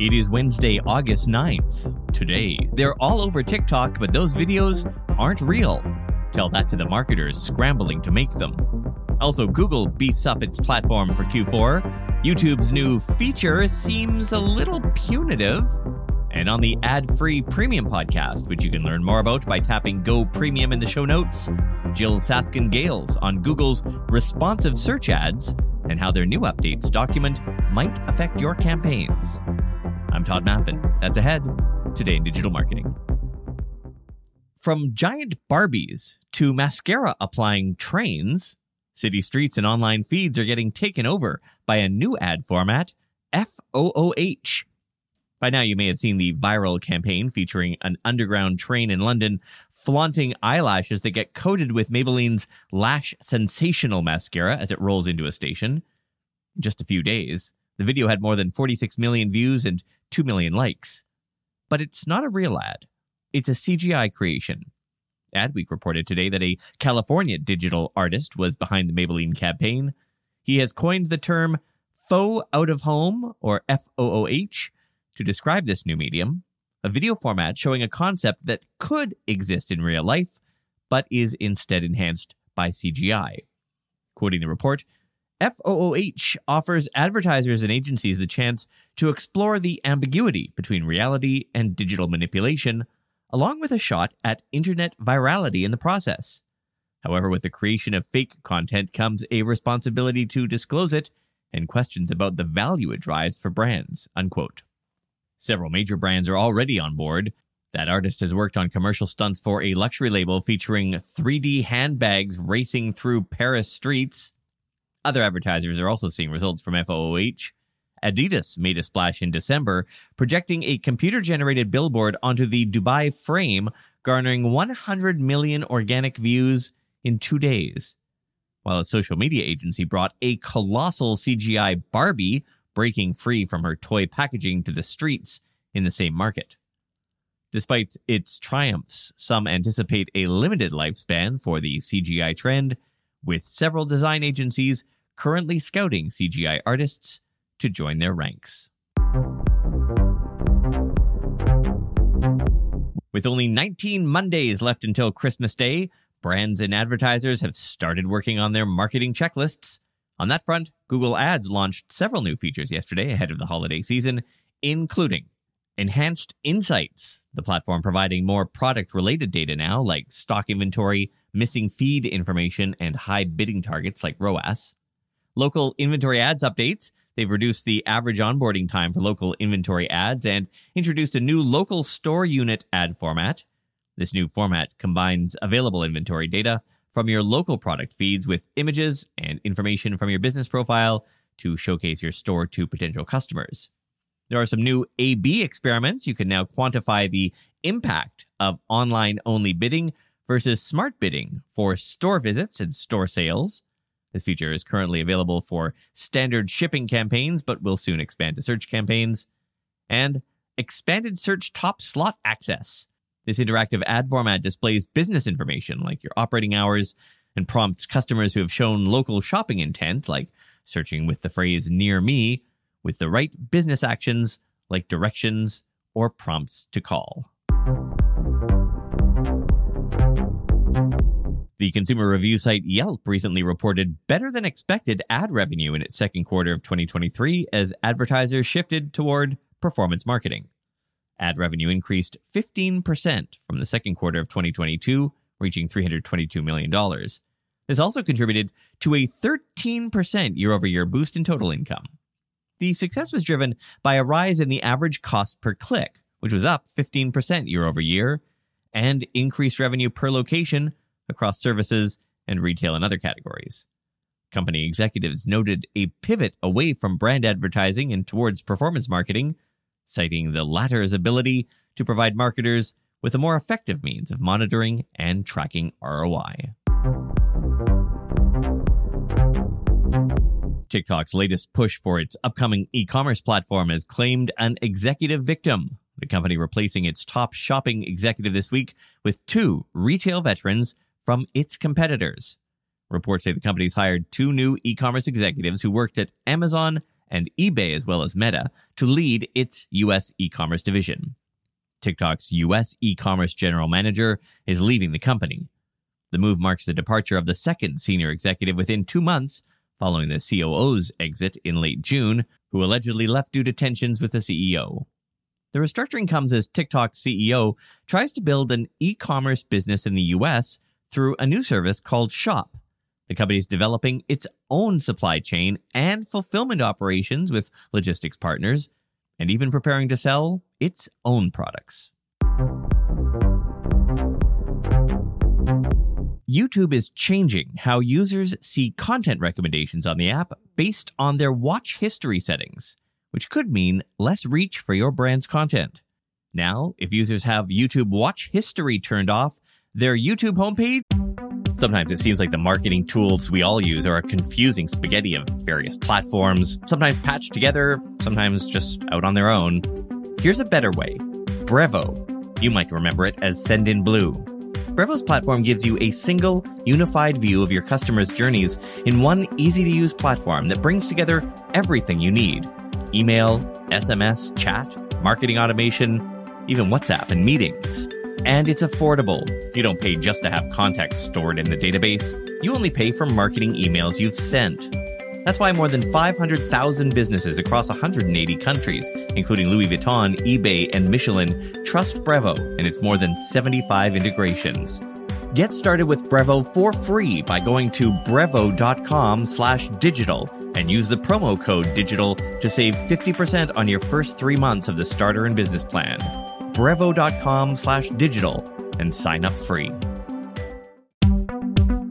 It is Wednesday, August 9th. Today, they're all over TikTok, but those videos aren't real. Tell that to the marketers scrambling to make them. Also, Google beefs up its platform for Q4. YouTube's new feature seems a little punitive. And on the ad free premium podcast, which you can learn more about by tapping Go Premium in the show notes, Jyll Saskin Gales on Google's responsive search ads and how their new updates document might affect your campaigns. I'm Todd Maffin. That's ahead today in digital marketing. From giant Barbies to mascara applying trains, city streets and online feeds are getting taken over by a new ad format, FOOH. By now, you may have seen the viral campaign featuring an underground train in London flaunting eyelashes that get coated with Maybelline's Lash Sensational mascara as it rolls into a station. In just a few days, the video had more than 46 million views and 2 million likes. But it's not a real ad, it's a CGI creation. Adweek reported today that a California digital artist was behind the Maybelline campaign. He has coined the term faux out of home, or FOOH, to describe this new medium, a video format showing a concept that could exist in real life, but is instead enhanced by CGI. Quoting the report, FOOH offers advertisers and agencies the chance to explore the ambiguity between reality and digital manipulation, along with a shot at internet virality in the process. However, with the creation of fake content comes a responsibility to disclose it and questions about the value it drives for brands. Unquote. Several major brands are already on board. That artist has worked on commercial stunts for a luxury label featuring 3D handbags racing through Paris streets. Other advertisers are also seeing results from FOOH. Adidas made a splash in December, projecting a computer generated billboard onto the Dubai frame, garnering 100 million organic views in two days. While a social media agency brought a colossal CGI Barbie breaking free from her toy packaging to the streets in the same market. Despite its triumphs, some anticipate a limited lifespan for the CGI trend with several design agencies currently scouting CGI artists to join their ranks. With only 19 Mondays left until Christmas Day, brands and advertisers have started working on their marketing checklists. On that front, Google Ads launched several new features yesterday ahead of the holiday season, including Enhanced Insights, the platform providing more product related data now, like stock inventory, missing feed information, and high bidding targets like ROAS. Local inventory ads updates. They've reduced the average onboarding time for local inventory ads and introduced a new local store unit ad format. This new format combines available inventory data from your local product feeds with images and information from your business profile to showcase your store to potential customers. There are some new A B experiments. You can now quantify the impact of online only bidding versus smart bidding for store visits and store sales. This feature is currently available for standard shopping campaigns, but will soon expand to search campaigns. And expanded search top slot access. This interactive ad format displays business information like your operating hours and prompts customers who have shown local shopping intent, like searching with the phrase near me, with the right business actions like directions or prompts to call. The consumer review site Yelp recently reported better than expected ad revenue in its second quarter of 2023 as advertisers shifted toward performance marketing. Ad revenue increased 15% from the second quarter of 2022, reaching $322 million. This also contributed to a 13% year over year boost in total income. The success was driven by a rise in the average cost per click, which was up 15% year over year, and increased revenue per location across services and retail and other categories. Company executives noted a pivot away from brand advertising and towards performance marketing, citing the latter's ability to provide marketers with a more effective means of monitoring and tracking ROI. TikTok's latest push for its upcoming e commerce platform has claimed an executive victim. The company replacing its top shopping executive this week with two retail veterans from its competitors. Reports say the company's hired two new e commerce executives who worked at Amazon and eBay, as well as Meta, to lead its U.S. e commerce division. TikTok's U.S. e commerce general manager is leaving the company. The move marks the departure of the second senior executive within two months following the COO's exit in late June, who allegedly left due to tensions with the CEO. The restructuring comes as TikTok CEO tries to build an e commerce business in the US through a new service called Shop. The company is developing its own supply chain and fulfillment operations with logistics partners, and even preparing to sell its own products. YouTube is changing how users see content recommendations on the app based on their watch history settings, which could mean less reach for your brand's content. Now, if users have YouTube watch history turned off, their YouTube homepage. Sometimes it seems like the marketing tools we all use are a confusing spaghetti of various platforms, sometimes patched together, sometimes just out on their own. Here's a better way Brevo. You might remember it as Sendinblue. Brevo's platform gives you a single, unified view of your customers' journeys in one easy to use platform that brings together everything you need email, SMS, chat, marketing automation, even WhatsApp and meetings. And it's affordable. You don't pay just to have contacts stored in the database, you only pay for marketing emails you've sent. That's why more than 500,000 businesses across 180 countries, including Louis Vuitton, eBay, and Michelin, trust Brevo and its more than 75 integrations. Get started with Brevo for free by going to brevo.com slash digital and use the promo code digital to save 50% on your first three months of the starter and business plan. brevo.com slash digital and sign up free.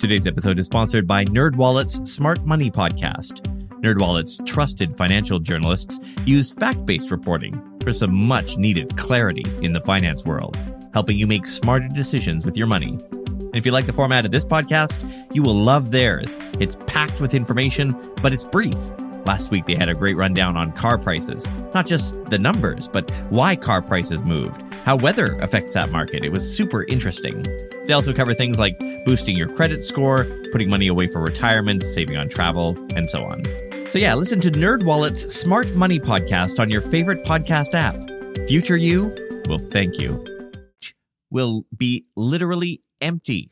Today's episode is sponsored by NerdWallet's Smart Money Podcast. NerdWallet's trusted financial journalists use fact-based reporting for some much-needed clarity in the finance world, helping you make smarter decisions with your money. And if you like the format of this podcast, you will love theirs. It's packed with information, but it's brief. Last week, they had a great rundown on car prices. Not just the numbers, but why car prices moved, how weather affects that market. It was super interesting. They also cover things like boosting your credit score, putting money away for retirement, saving on travel, and so on. So yeah, listen to NerdWallet's Smart Money podcast on your favorite podcast app. Future you will thank you. Will be literally empty.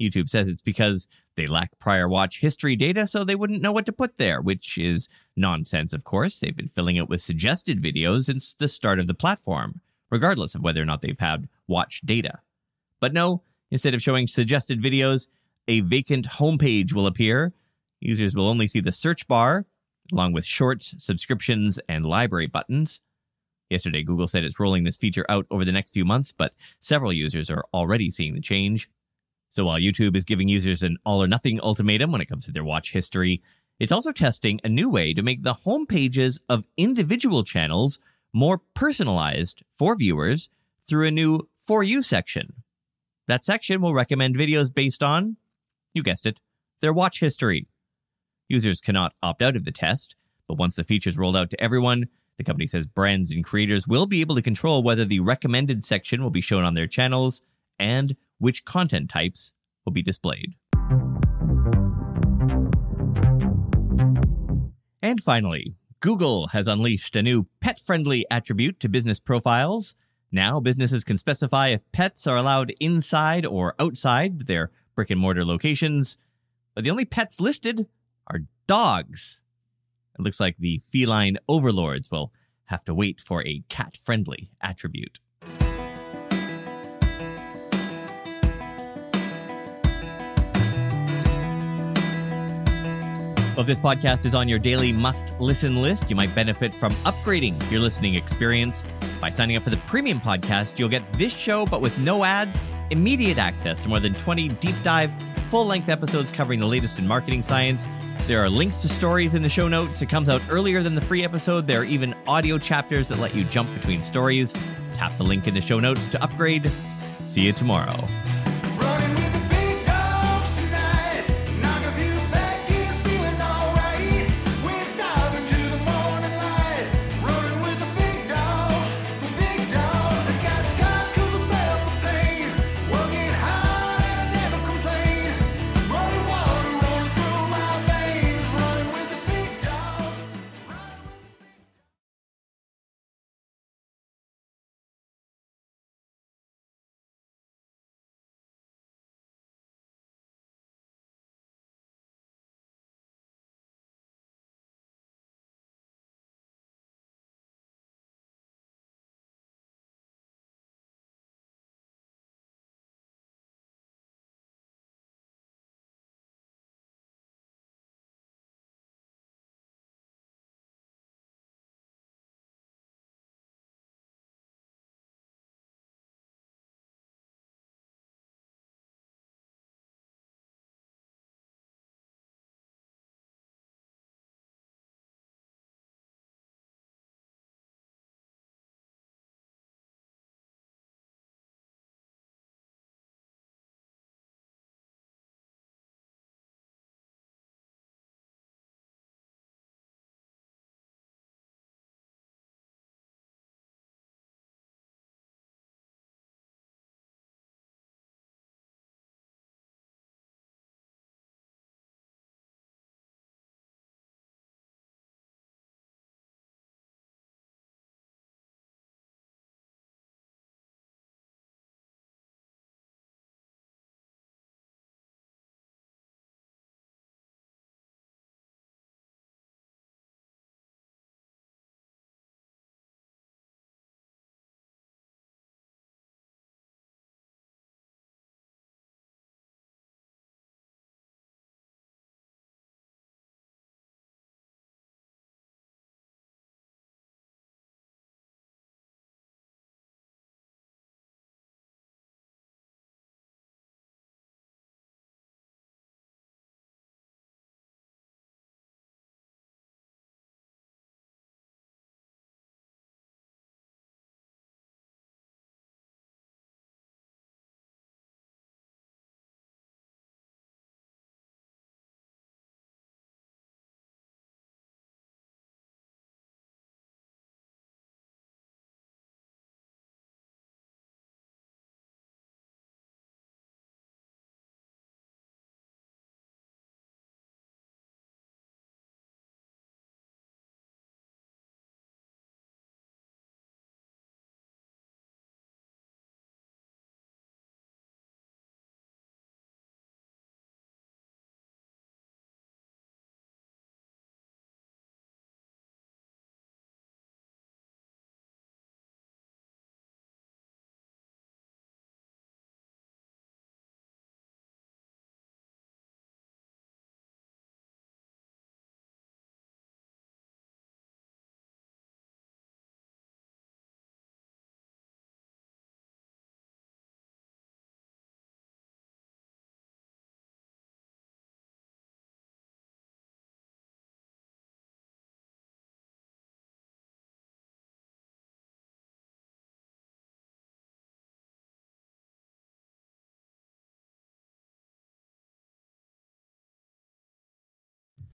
YouTube says it's because they lack prior watch history data, so they wouldn't know what to put there, which is nonsense, of course. They've been filling it with suggested videos since the start of the platform, regardless of whether or not they've had watch data. But no, Instead of showing suggested videos, a vacant homepage will appear. Users will only see the search bar, along with shorts, subscriptions, and library buttons. Yesterday, Google said it's rolling this feature out over the next few months, but several users are already seeing the change. So while YouTube is giving users an all or nothing ultimatum when it comes to their watch history, it's also testing a new way to make the home pages of individual channels more personalized for viewers through a new For You section. That section will recommend videos based on, you guessed it, their watch history. Users cannot opt out of the test, but once the feature is rolled out to everyone, the company says brands and creators will be able to control whether the recommended section will be shown on their channels and which content types will be displayed. And finally, Google has unleashed a new pet friendly attribute to business profiles now, businesses can specify if pets are allowed inside or outside their brick and mortar locations, but the only pets listed are dogs. It looks like the feline overlords will have to wait for a cat friendly attribute. Well, if this podcast is on your daily must listen list, you might benefit from upgrading your listening experience by signing up for the premium podcast, you'll get this show, but with no ads, immediate access to more than 20 deep dive, full length episodes covering the latest in marketing science. There are links to stories in the show notes. It comes out earlier than the free episode. There are even audio chapters that let you jump between stories. Tap the link in the show notes to upgrade. See you tomorrow.